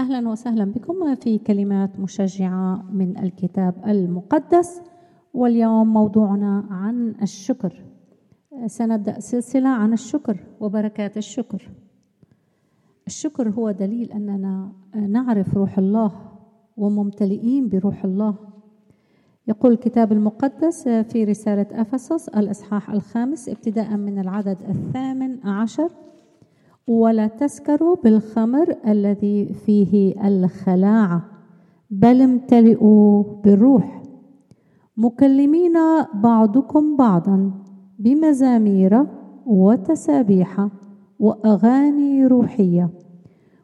أهلا وسهلا بكم. في كلمات مشجعة من الكتاب المقدس واليوم موضوعنا عن الشكر. سنبدأ سلسلة عن الشكر وبركات الشكر. الشكر هو دليل أننا نعرف روح الله وممتلئين بروح الله. يقول الكتاب المقدس في رسالة أفسس الإصحاح الخامس ابتداء من العدد الثامن عشر ولا تسكروا بالخمر الذي فيه الخلاعة بل امتلئوا بالروح. مكلمين بعضكم بعضا بمزامير وتسابيح وأغاني روحية.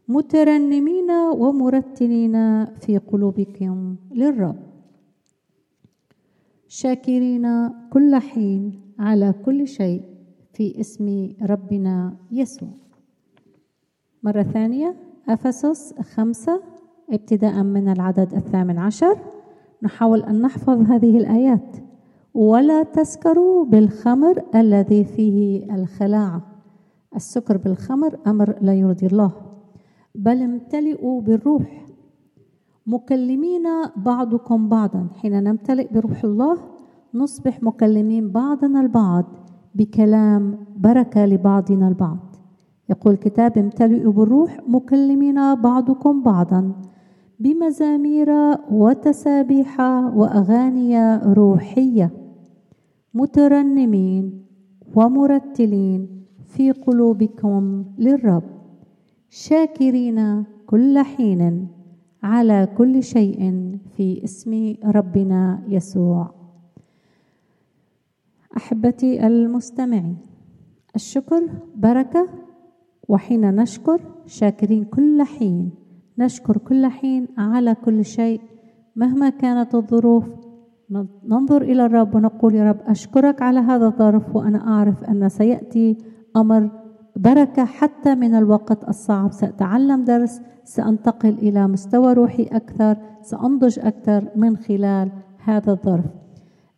مترنمين ومرتلين في قلوبكم للرب. شاكرين كل حين على كل شيء في اسم ربنا يسوع. مرة ثانية. أفسس خمسة ابتداء من العدد الثامن عشر. نحاول أن نحفظ هذه الآيات. ولا تسكروا بالخمر الذي فيه الخلاعة السكر بالخمر أمر لا يرضي الله. بل امتلئوا بالروح. مكلمين بعضكم بعضا. حين نمتلئ بروح الله نصبح مكلمين بعضنا البعض بكلام بركة لبعضنا البعض. يقول الكتاب امتلئوا بالروح مكلمين بعضكم بعضا بمزامير وتسابيح وأغاني روحية مترنمين ومرتلين في قلوبكم للرب شاكرين كل حين على كل شيء في اسم ربنا يسوع. أحبتي المستمعين الشكر بركة وحين نشكر شاكرين كل حين. نشكر كل حين على كل شيء. مهما كانت الظروف ننظر إلى الرب ونقول يا رب أشكرك على هذا الظرف وأنا أعرف أن سيأتي أمر بركة حتى من الوقت الصعب. سأتعلم درس سأنتقل إلى مستوى روحي أكثر سأنضج أكثر من خلال هذا الظرف.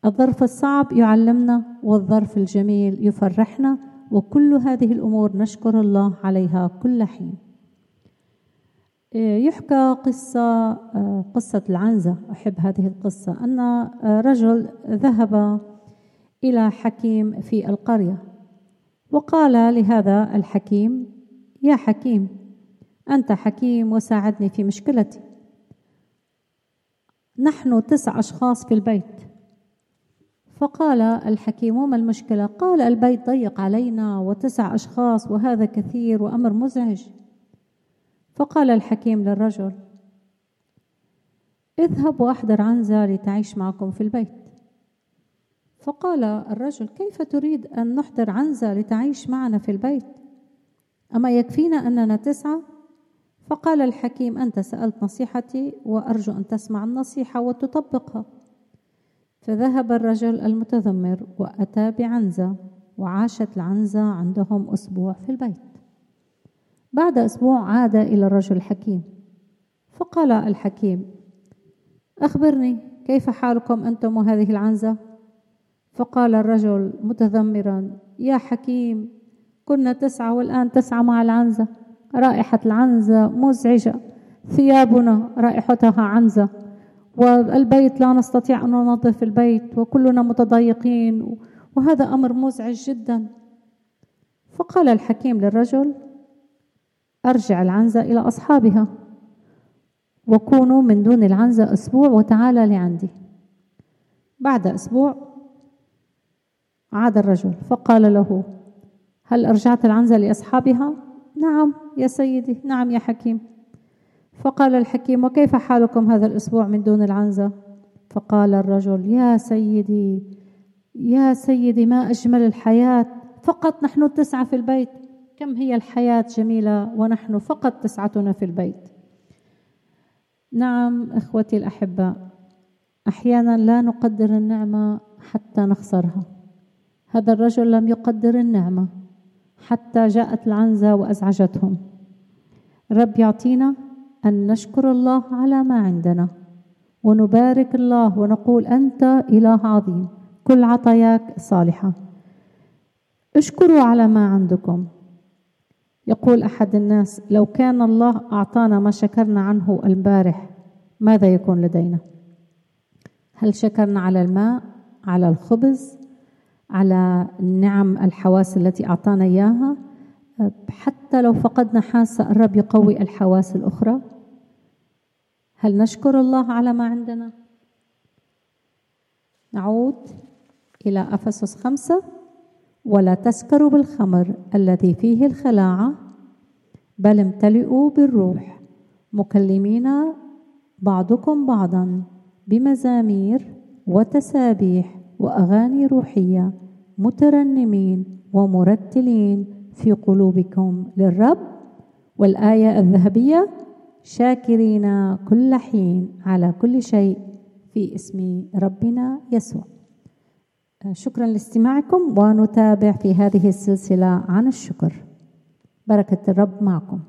الظرف الصعب يعلمنا والظرف الجميل يفرحنا. وكل هذه الأمور نشكر الله عليها كل حين. يحكى قصة قصة العنزة. أحب هذه القصة. أن رجل ذهب إلى حكيم في القرية. وقال لهذا الحكيم يا حكيم أنت حكيم وساعدني في مشكلتي. نحن تسع أشخاص في البيت. فقال الحكيم ما المشكلة؟ قال البيت ضيق علينا وتسع أشخاص وهذا كثير وأمر مزعج. فقال الحكيم للرجل اذهب وأحضر عنزة لتعيش معكم في البيت. فقال الرجل كيف تريد أن نحضر عنزة لتعيش معنا في البيت؟ أما يكفينا أننا تسعة؟ فقال الحكيم أنت سألت نصيحتي وأرجو أن تسمع النصيحة وتطبقها. فذهب الرجل المتذمر وأتى بعنزة وعاشت العنزة عندهم أسبوع في البيت. بعد أسبوع عاد إلى الرجل الحكيم. فقال الحكيم أخبرني كيف حالكم أنتم وهذه العنزة؟ فقال الرجل متذمرا يا حكيم كنا تسعة والآن تسعة مع العنزة. رائحة العنزة مزعجة. ثيابنا رائحتها عنزة. والبيت لا نستطيع أن ننظف البيت وكلنا متضايقين وهذا أمر مزعج جدا. فقال الحكيم للرجل أرجع العنزة إلى أصحابها وكونوا من دون العنزة أسبوع وتعالى لعندي. بعد أسبوع عاد الرجل فقال له هل أرجعت العنزة لأصحابها؟ نعم يا سيدي نعم يا حكيم. فقال الحكيم وكيف حالكم هذا الأسبوع من دون العنزة؟ فقال الرجل يا سيدي يا سيدي ما أجمل الحياة؟ فقط نحن التسعة في البيت. كم هي الحياة جميلة ونحن فقط تسعتنا في البيت. نعم إخوتي الأحباء أحيانا لا نقدر النعمة حتى نخسرها. هذا الرجل لم يقدر النعمة حتى جاءت العنزة وأزعجتهم. رب يعطينا أن نشكر الله على ما عندنا ونبارك الله ونقول أنت إله عظيم. كل عطاياك صالحة. اشكروا على ما عندكم. يقول أحد الناس لو كان الله أعطانا ما شكرنا عنه البارح ماذا يكون لدينا؟ هل شكرنا على الماء على الخبز على نعم الحواس التي أعطانا إياها؟ حتى لو فقدنا حاسة الرب يقوي الحواس الأخرى. هل نشكر الله على ما عندنا؟ نعود إلى أفسس خمسة. ولا تسكروا بالخمر الذي فيه الخلاعة بل امتلئوا بالروح. مكلمين بعضكم بعضا بمزامير وتسابيح وأغاني روحية مترنمين ومرتلين في قلوبكم للرب والآية الذهبية شاكرين كل حين على كل شيء في اسم ربنا يسوع. شكرا لاستماعكم ونتابع في هذه السلسلة عن الشكر. بركة الرب معكم.